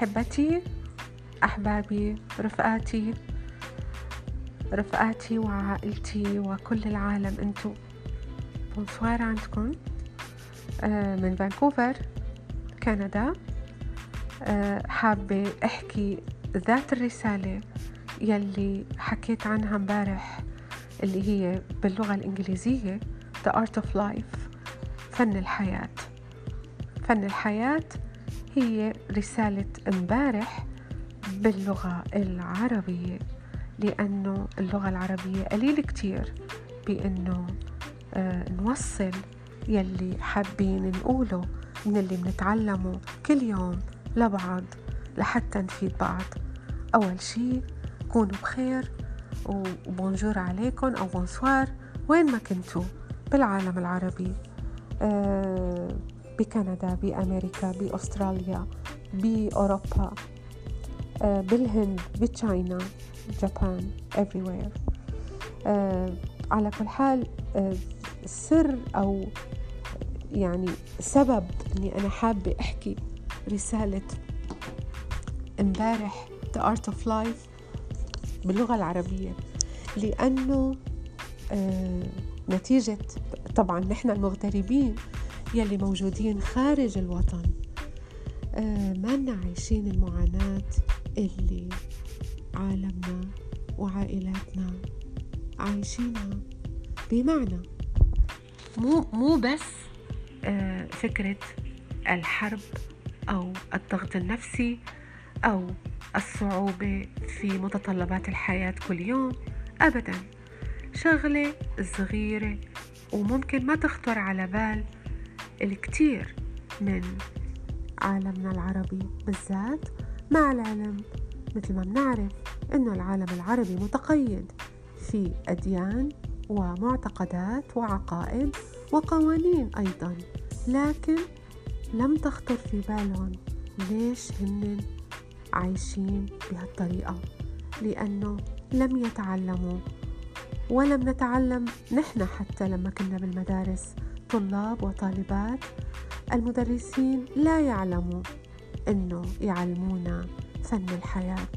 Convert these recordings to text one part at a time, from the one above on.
أحبتي أحبابي رفقاتي رفقاتي وعائلتي وكل العالم. انتو bonsoir عندكم. آه، من فانكوفر كندا. آه، حابة أحكي ذات الرسالة يلي حكيت عنها امبارح اللي هي باللغة الإنجليزية The Art of Life. فن الحياة. فن الحياة هي رسالة امبارح باللغة العربية لأنه اللغة العربية قليل كتير بأنه آه نوصل يلي حابين نقوله من اللي بنتعلمه كل يوم لبعض لحتى نفيد بعض. أول شي كونوا بخير وبونجور عليكم أو بونسوار وين ما كنتوا بالعالم العربي. آه بكندا بأمريكا بأستراليا بأوروبا آه بالهند بتشاينا جابان everywhere. آه على كل حال آه سر أو يعني سبب أني أنا حابة أحكي رسالة امبارح The Art of Life باللغة العربية لأنه نتيجة طبعا نحن المغتربين يلي موجودين خارج الوطن. آه ما عايشين المعاناة اللي عالمنا وعائلاتنا عايشينها بمعنى. مو مو بس آه، فكرة الحرب أو الضغط النفسي أو الصعوبة في متطلبات الحياة كل يوم أبدا. شغلة صغيرة وممكن ما تخطر على بال الكثير من عالمنا العربي بالذات مع العلم مثل ما بنعرف أنه العالم العربي متقيد في أديان ومعتقدات وعقائد وقوانين أيضا لكن لم تخطر في بالهم ليش هن عايشين بهالطريقة؟ لأنه لم يتعلموا ولم نتعلم نحن حتى لما كنا بالمدارس. طلاب وطالبات المدرسين لا يعلموا إنه يعلمونا فن الحياة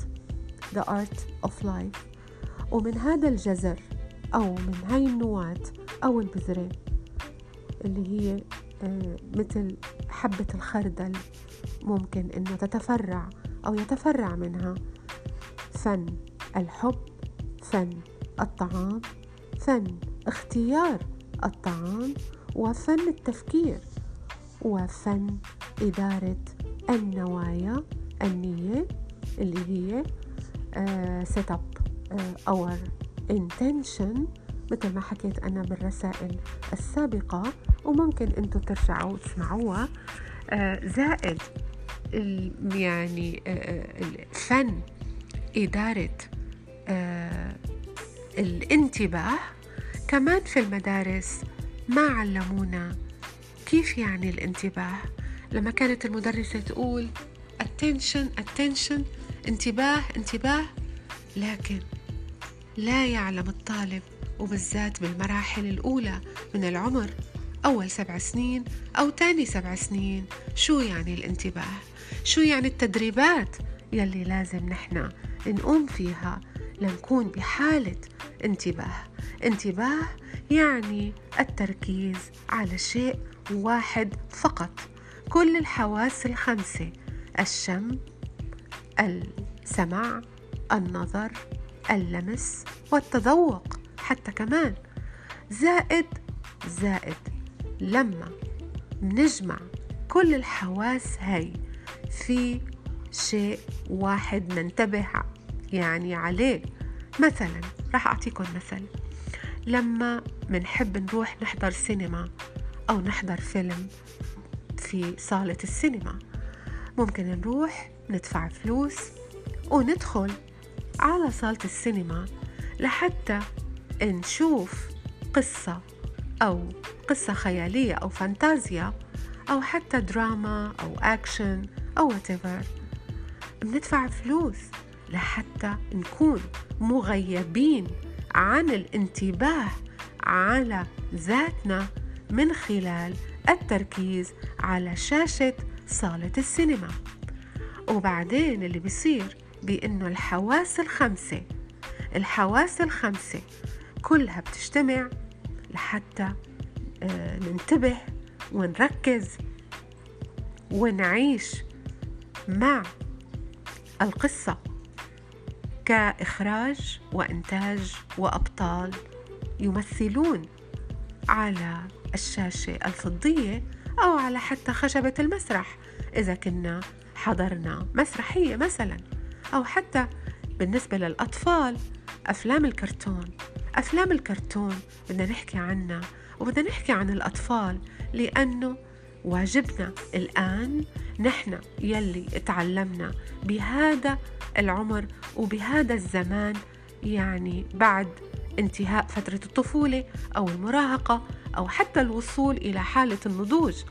The Art of Life. ومن هذا الجزر أو من هاي النواة أو البذرة اللي هي آه، مثل حبة الخردل ممكن إنه تتفرع أو يتفرع منها. فن الحب فن الطعام فن اختيار الطعام. وفن التفكير وفن إدارة النوايا النية اللي هي set up our intention مثل ما حكيت أنا بالرسائل السابقة وممكن أنتم ترجعوا وتسمعوها زائد يعني فن إدارة الانتباه. كمان في المدارس ما علمونا كيف يعني الانتباه؟ لما كانت المدرسة تقول attention attention انتباه انتباه لكن لا يعلم الطالب وبالذات بالمراحل الأولى من العمر أول سبع سنين أو تاني سبع سنين شو يعني الانتباه؟ شو يعني التدريبات يلي لازم نحن نقوم فيها لنكون بحالة انتباه؟ انتباه يعني التركيز على شيء واحد فقط. كل الحواس الخمسة الشم السمع النظر اللمس والتذوق حتى كمان. زائد زائد. لما نجمع كل الحواس هاي في شيء واحد ننتبه يعني عليه. مثلا راح أعطيكم مثل. لما منحب نروح نحضر سينما أو نحضر فيلم في صالة السينما. ممكن نروح ندفع فلوس وندخل على صالة السينما لحتى نشوف قصة أو قصة خيالية أو فانتازيا أو حتى دراما أو أكشن أو whatever. بندفع فلوس لحتى نكون مغيبين عن الانتباه على ذاتنا من خلال التركيز على شاشة صالة السينما. وبعدين اللي بيصير بأنه الحواس الخمسة الحواس الخمسة كلها بتجتمع لحتى آه، ننتبه ونركز ونعيش مع القصة. كإخراج وإنتاج وأبطال يمثلون على الشاشة الفضية أو على حتى خشبة المسرح إذا كنا حضرنا مسرحية مثلا أو حتى بالنسبة للأطفال أفلام الكرتون. أفلام الكرتون بدنا نحكي عنها وبدنا نحكي عن الأطفال لأنه واجبنا الآن نحن يلي تعلمنا بهذا العمر وبهذا الزمان يعني بعد انتهاء فترة الطفولة أو المراهقة أو حتى الوصول إلى حالة النضوج.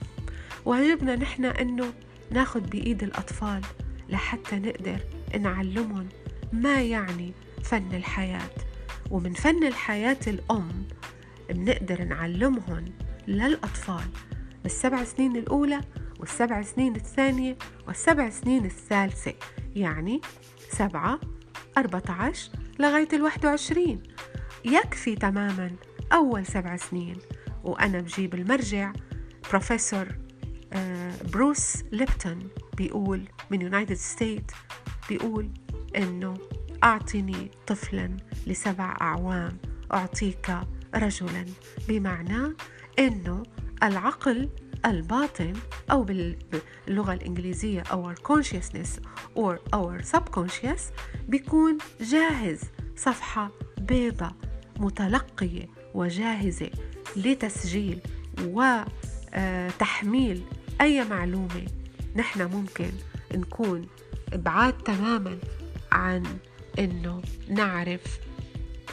واجبنا نحن أنه ناخد بإيد الأطفال لحتى نقدر نعلمهم ما يعني فن الحياة. ومن فن الحياة الأم بنقدر نعلمهم للأطفال بالسبع سنين الأولى والسبع سنين الثانية والسبع سنين الثالثة يعني سبعة أربعة عشر لغاية الواحد وعشرين. يكفي تماما أول سبع سنين. وأنا بجيب المرجع بروفيسور آه، بروس ليبتون. بيقول من United States بيقول إنه أعطني طفلا لسبع أعوام أعطيك رجلا. بمعنى إنه العقل الباطن أو باللغة الإنجليزية our consciousness or our subconscious بيكون جاهز صفحة بيضة متلقية وجاهزة لتسجيل وتحميل أي معلومة. نحن ممكن نكون بعاد تماما عن إنه نعرف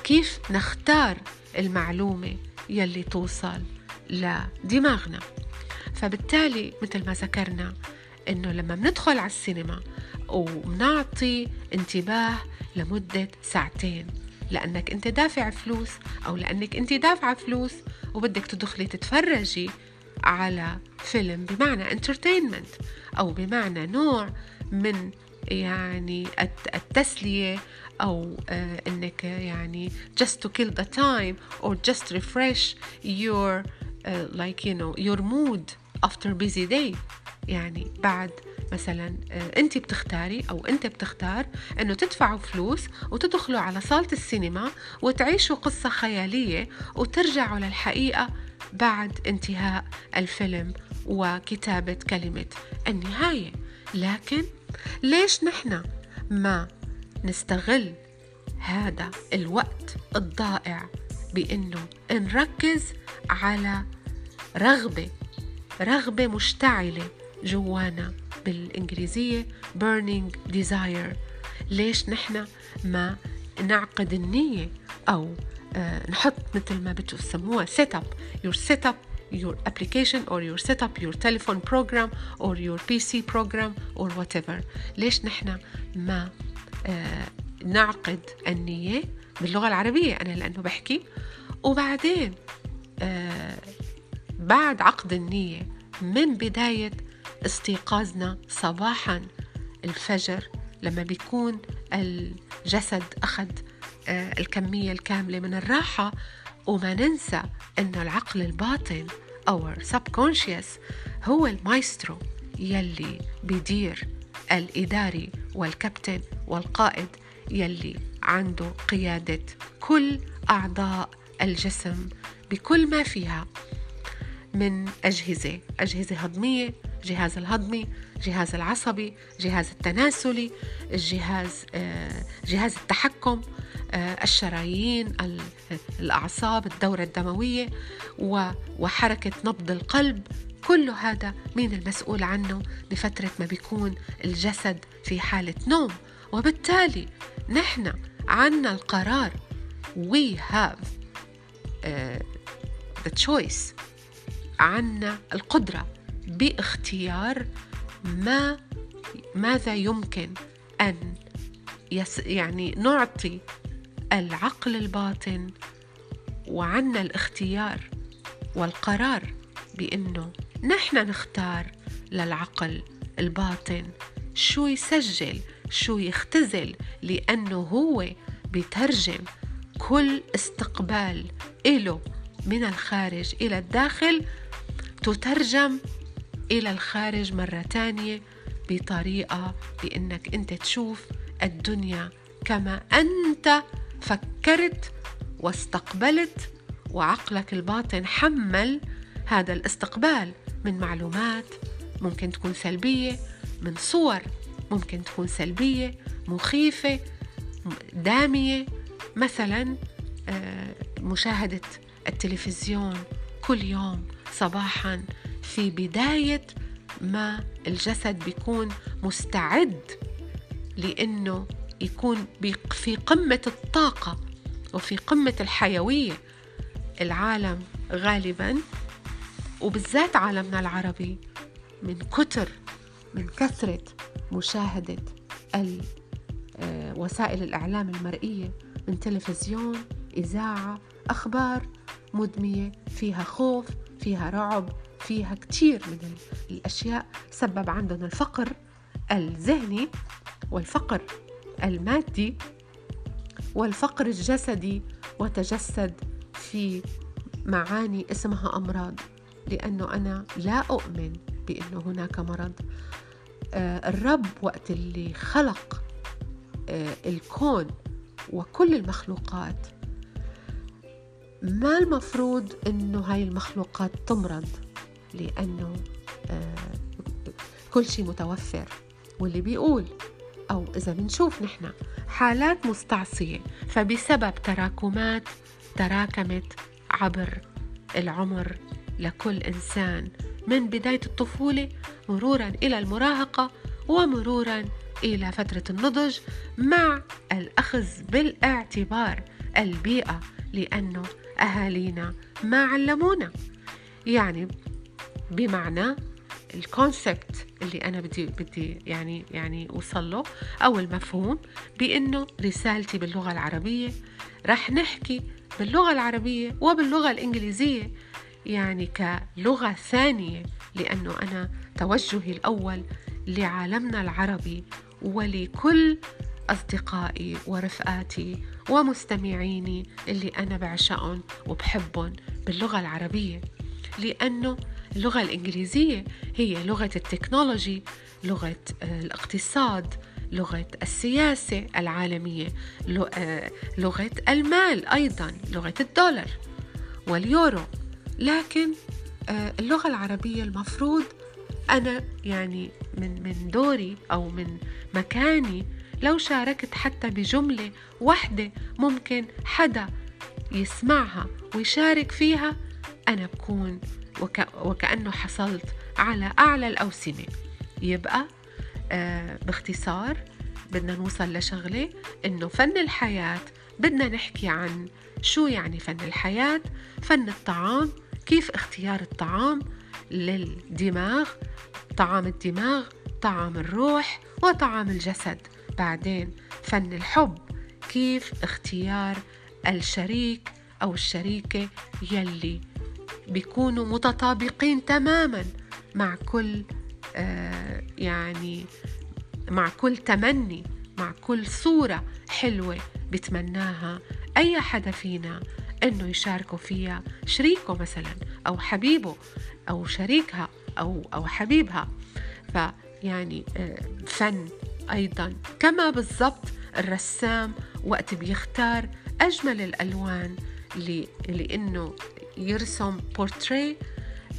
كيف نختار المعلومة يلي توصل. لدماغنا. فبالتالي مثل ما ذكرنا إنه لما بندخل على السينما وبنعطي انتباه لمدة ساعتين لأنك أنت دافع فلوس أو لأنك أنت دافعة فلوس وبدك تدخلي تتفرجي على فيلم بمعنى انترتينمنت أو بمعنى نوع من يعني التسلية أو آه، إنك يعني just to kill the time or just refresh your uh, like you know your mood after busy day. يعني بعد مثلا آه، انت بتختاري أو انت بتختار إنه تدفعوا فلوس وتدخلوا على صالة السينما وتعيشوا قصة خيالية وترجعوا للحقيقة بعد انتهاء الفيلم وكتابة كلمة النهاية. لكن ليش نحن ما نستغل هذا الوقت الضائع بإنه نركز على رغبة رغبة مشتعلة جوانا بالإنجليزية burning desire. ليش نحن ما نعقد النية أو آه نحط مثل ما بتسموها set up your set up your application or your setup your telephone program or your PC program or whatever. ليش نحن ما آه نعقد النية باللغة العربية أنا لأنه بحكي. وبعدين آه بعد عقد النية من بداية استيقاظنا صباحا الفجر لما بيكون الجسد أخذ آه الكمية الكاملة من الراحة وما ننسى أنه العقل الباطن our subconscious هو المايسترو يلي بيدير الإداري والكابتن والقائد يلي عنده قيادة كل أعضاء الجسم بكل ما فيها من أجهزة أجهزة هضمية جهاز الهضمي جهاز العصبي جهاز التناسلي الجهاز آه، جهاز التحكم آه، الشرايين الأعصاب الدورة الدموية وحركة نبض القلب. كل هذا مين المسؤول عنه؟ بفترة ما بيكون الجسد في حالة نوم. وبالتالي نحن عنا القرار. We have uh, the choice عنا القدرة باختيار ما ماذا يمكن أن يس يعني نعطي العقل الباطن وعنا الاختيار والقرار بأنه نحن نختار للعقل الباطن شو يسجل. شو يختزل لأنه هو بيترجم كل استقبال إله من الخارج إلى الداخل تترجم إلى الخارج مرة تانية بطريقة بأنك أنت تشوف الدنيا كما أنت فكرت واستقبلت وعقلك الباطن حمل هذا الاستقبال من معلومات ممكن تكون سلبية من صور ممكن تكون سلبية مخيفة دامية. مثلا آه، مشاهدة التلفزيون كل يوم صباحا في بداية ما الجسد بيكون مستعد لأنه يكون في قمة الطاقة وفي قمة الحيوية. العالم غالبا وبالذات عالمنا العربي من كتر من كثرة مشاهدة آه، وسائل الإعلام المرئية من تلفزيون إذاعة أخبار مدمية فيها خوف فيها رعب فيها كتير من الأشياء سبب عندنا الفقر الذهني والفقر المادي والفقر الجسدي وتجسد في معاني اسمها أمراض. لأنه أنا لا أؤمن بأنه هناك مرض. الرب وقت اللي خلق آه، الكون وكل المخلوقات. ما المفروض إنه هاي المخلوقات تمرض؟ لأنه آه، كل شيء متوفر. واللي بيقول أو إذا بنشوف نحن حالات مستعصية فبسبب تراكمات تراكمت عبر العمر لكل إنسان من بداية الطفولة مرورا إلى المراهقة ومرورا إلى فترة النضج مع الأخذ بالاعتبار البيئة لأنه أهالينا ما علمونا. يعني بمعنى الكونسبت اللي أنا بدي بدي يعني يعني أوصل له أو المفهوم بإنه رسالتي باللغة العربية رح نحكي باللغة العربية وباللغة الإنجليزية. يعني كلغة ثانية لأنه أنا توجهي الأول لعالمنا العربي ولكل أصدقائي ورفقاتي ومستمعيني اللي أنا بعشقهم وبحبهم باللغة العربية. لأنه اللغة الإنجليزية هي لغة التكنولوجي لغة آه، الاقتصاد لغة السياسة العالمية آه، لغة المال أيضا لغة الدولار واليورو. لكن آه، اللغة العربية المفروض أنا يعني من من دوري أو من مكاني لو شاركت حتى بجملة واحدة ممكن حدا يسمعها ويشارك فيها أنا بكون وك... وكأنه حصلت على أعلى الأوسمة. يبقى آه باختصار بدنا نوصل لشغلة إنه فن الحياة بدنا نحكي عن شو يعني فن الحياة فن الطعام كيف اختيار الطعام للدماغ؟ طعام الدماغ طعام الروح وطعام الجسد. بعدين فن الحب كيف اختيار الشريك أو الشريكة يلي بيكونوا متطابقين تماما مع كل آه يعني مع كل تمني مع كل صورة حلوة بتمناها أي حدا فينا. إنه يشاركوا فيها شريكه مثلا أو حبيبه أو شريكها أو أو حبيبها. فيعني آه، فن أيضا. كما بالضبط الرسام وقت بيختار أجمل الألوان لأنه يرسم بورتري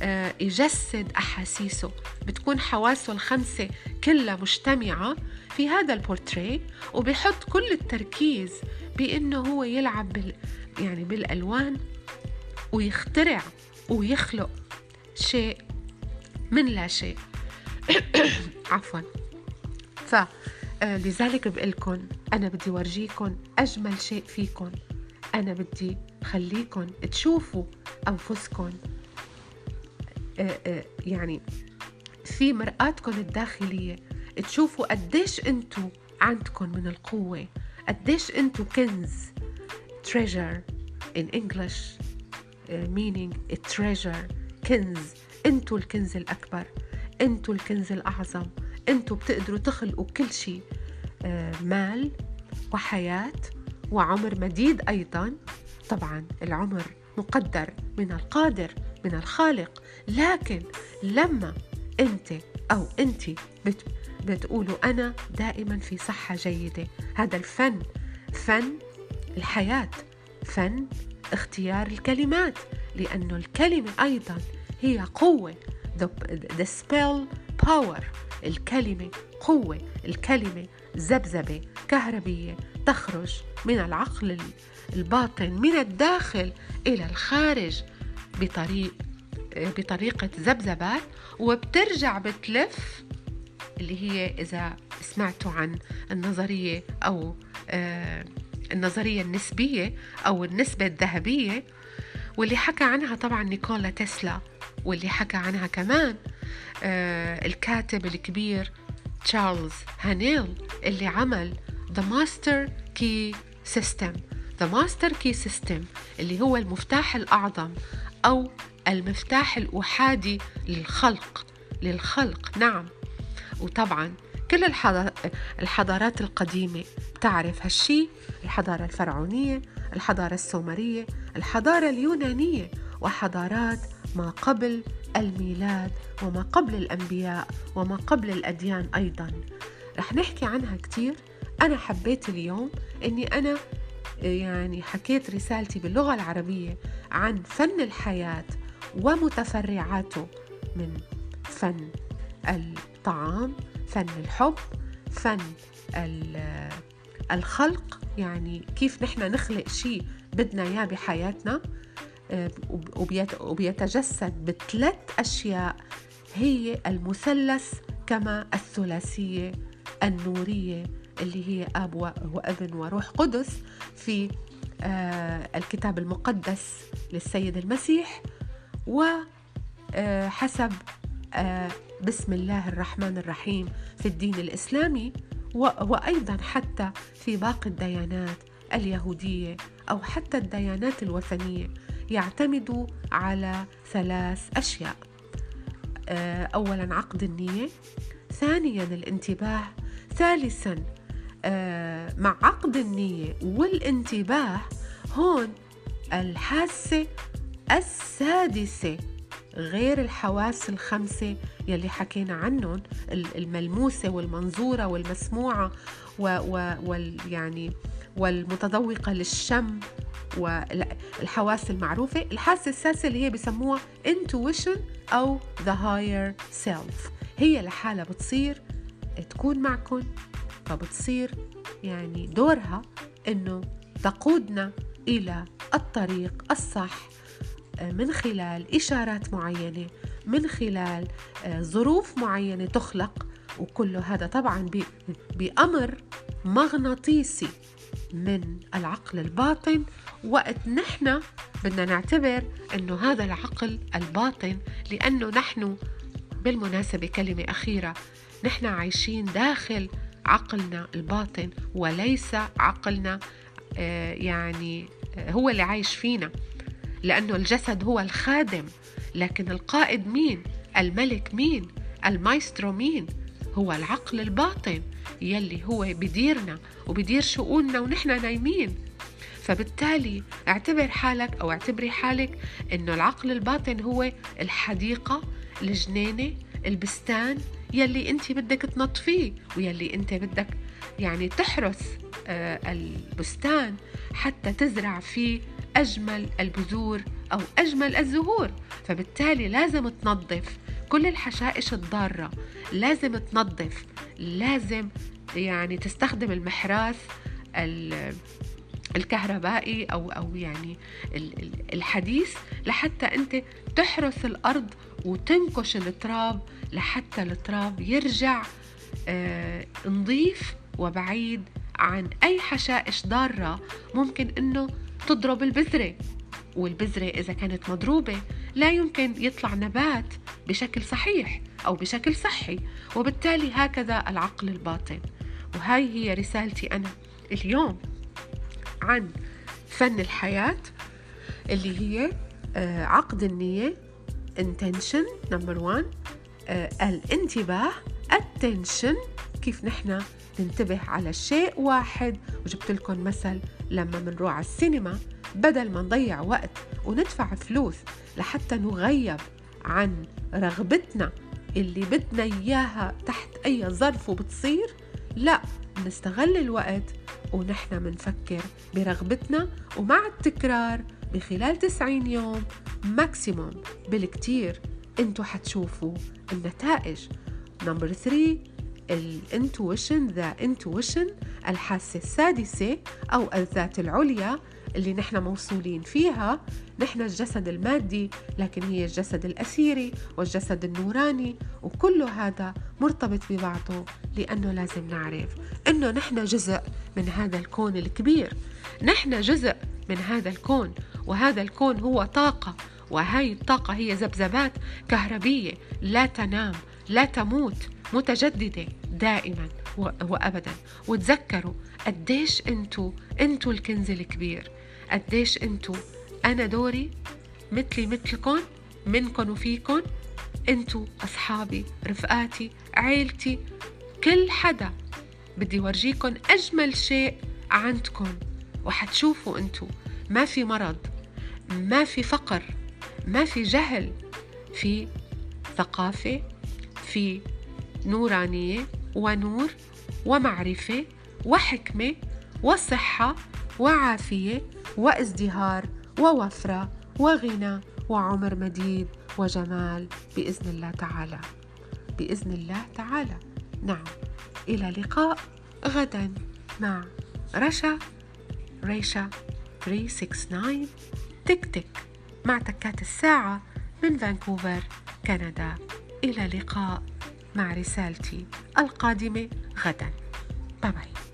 آه، يجسد أحاسيسه. بتكون حواسه الخمسة كلها مجتمعة في هذا البورتري وبيحط كل التركيز بأنه هو يلعب يعني بالألوان ويخترع ويخلق شيء من لا شيء. عفوا. فلذلك آه، بقلكن أنا بدي ورجيكن أجمل شيء فيكن. أنا بدي خليكن تشوفوا أنفسكن. آه، آه، يعني في مرآتكم الداخلية تشوفوا قديش أنتو عندكم من القوة قديش أنتو كنز. Treasure in English uh, meaning a treasure كنز. انتو الكنز الأكبر انتو الكنز الأعظم أنتوا بتقدروا تخلقوا كل شيء آه، مال وحياة وعمر مديد أيضا. طبعا العمر مقدر من القادر من الخالق. لكن لما انت أو انت بت بتقولوا أنا دائما في صحة جيدة. هذا الفن فن الحياة فن اختيار الكلمات لأنه الكلمة أيضا هي قوة. The, spell power. الكلمة قوة الكلمة ذبذبة كهربية تخرج من العقل الباطن من الداخل إلى الخارج بطريق بطريقة ذبذبات وبترجع بتلف اللي هي إذا سمعتوا عن النظرية أو آه النظرية النسبية أو النسبة الذهبية واللي حكى عنها طبعا نيكولا تسلا واللي حكى عنها كمان آه الكاتب الكبير تشارلز هانيل اللي عمل The Master Key System. The Master Key System اللي هو المفتاح الأعظم أو المفتاح الأحادي للخلق للخلق نعم. وطبعا كل الحضارات القديمة بتعرف هالشي. الحضارة الفرعونية الحضارة السومرية الحضارة اليونانية وحضارات ما قبل الميلاد وما قبل الأنبياء وما قبل الأديان أيضا. رح نحكي عنها كتير. أنا حبيت اليوم أني أنا يعني حكيت رسالتي باللغة العربية عن فن الحياة ومتفرعاته من فن الطعام فن الحب فن الخلق يعني كيف نحن نخلق شيء بدنا إياه بحياتنا آه، وبيتجسد بثلاث أشياء. هي المثلث كما الثلاثية النورية اللي هي آب وابن وروح قدس في آه، الكتاب المقدس للسيد المسيح وحسب آه، بسم الله الرحمن الرحيم في الدين الإسلامي وأيضا حتى في باقي الديانات اليهودية أو حتى الديانات الوثنية يعتمدوا على ثلاث أشياء. آه، أولا عقد النية ثانيا الانتباه ثالثا آه، مع عقد النية والانتباه هون الحاسة السادسة. غير الحواس الخمسة يلي حكينا عنهم الملموسة والمنظورة والمسموعة وال يعني والمتذوقة للشم والحواس المعروفة. الحاسة السادسة اللي هي بسموها intuition أو the higher self. هي لحالها بتصير تكون معكم فبتصير يعني دورها إنه تقودنا إلى الطريق الصح من خلال إشارات معينة من خلال آه، ظروف معينة تخلق وكل هذا طبعا بأمر مغناطيسي من العقل الباطن. وقت نحن بدنا نعتبر إنه هذا العقل الباطن لأنه نحن بالمناسبة كلمة أخيرة نحن عايشين داخل عقلنا الباطن وليس عقلنا آه، يعني آه، هو اللي عايش فينا. لأنه الجسد هو الخادم لكن القائد مين؟ الملك مين؟ المايسترو مين؟ هو العقل الباطن يلي هو بديرنا وبدير شؤوننا ونحن نايمين فبالتالي اعتبر حالك أو اعتبري حالك إنه العقل الباطن هو الحديقة الجنينة البستان يلي أنت بدك تنظفيه ويلي أنت بدك يعني تحرس آه، البستان حتى تزرع فيه أجمل البذور أو أجمل الزهور. فبالتالي لازم تنظف كل الحشائش الضارة. لازم تنظف. لازم يعني تستخدم المحراث الكهربائي أو أو يعني الحديث لحتى أنت تحرث الأرض وتنكش التراب لحتى التراب يرجع آه، نظيف وبعيد عن أي حشائش ضارة. ممكن إنه تضرب البذرة. والبذرة إذا كانت مضروبة لا يمكن يطلع نبات بشكل صحيح أو بشكل صحي وبالتالي هكذا العقل الباطن. وهاي هي رسالتي أنا اليوم عن فن الحياة اللي هي آه، عقد النية intention number one آه، الانتباه attention كيف نحن ننتبه على شيء واحد. وجبت لكم مثل لما منروح على السينما بدل ما نضيع وقت وندفع فلوس لحتى نغيب عن رغبتنا اللي بدنا إياها تحت أي ظرف وبتصير لا نستغل الوقت ونحن منفكر برغبتنا ومع التكرار بخلال 90 يوم maximum بالكتير انتو حتشوفوا النتائج. number 3 ال intuition the intuition الحاسة السادسة أو الذات العليا اللي نحن موصولين فيها. نحن الجسد المادي لكن هي الجسد الأثيري والجسد النوراني وكل هذا مرتبط ببعضه لأنه لازم نعرف أنه نحن جزء من هذا الكون الكبير. نحن جزء من هذا الكون وهذا الكون هو طاقة وهي الطاقة هي ذبذبات كهربية لا تنام لا تموت متجددة. دائما وأبدا. وتذكروا قديش انتو انتو الكنز الكبير. قديش انتو أنا دوري مثلي مثلكم منكم وفيكم. انتو أصحابي رفقاتي عيلتي كل حدا. بدي ورجيكم أجمل شيء عندكم. وحتشوفوا انتو ما في مرض ما في فقر ما في جهل. في ثقافة في نورانية ونور ومعرفة وحكمة وصحة وعافية وازدهار ووفرة وغنى وعمر مديد وجمال بإذن الله تعالى. بإذن الله تعالى. نعم. إلى لقاء غدا مع رشا. ريشا 369 تك تك. مع تكات الساعة من فانكوفر كندا. إلى لقاء. مع رسالتي القادمة غدا. باي باي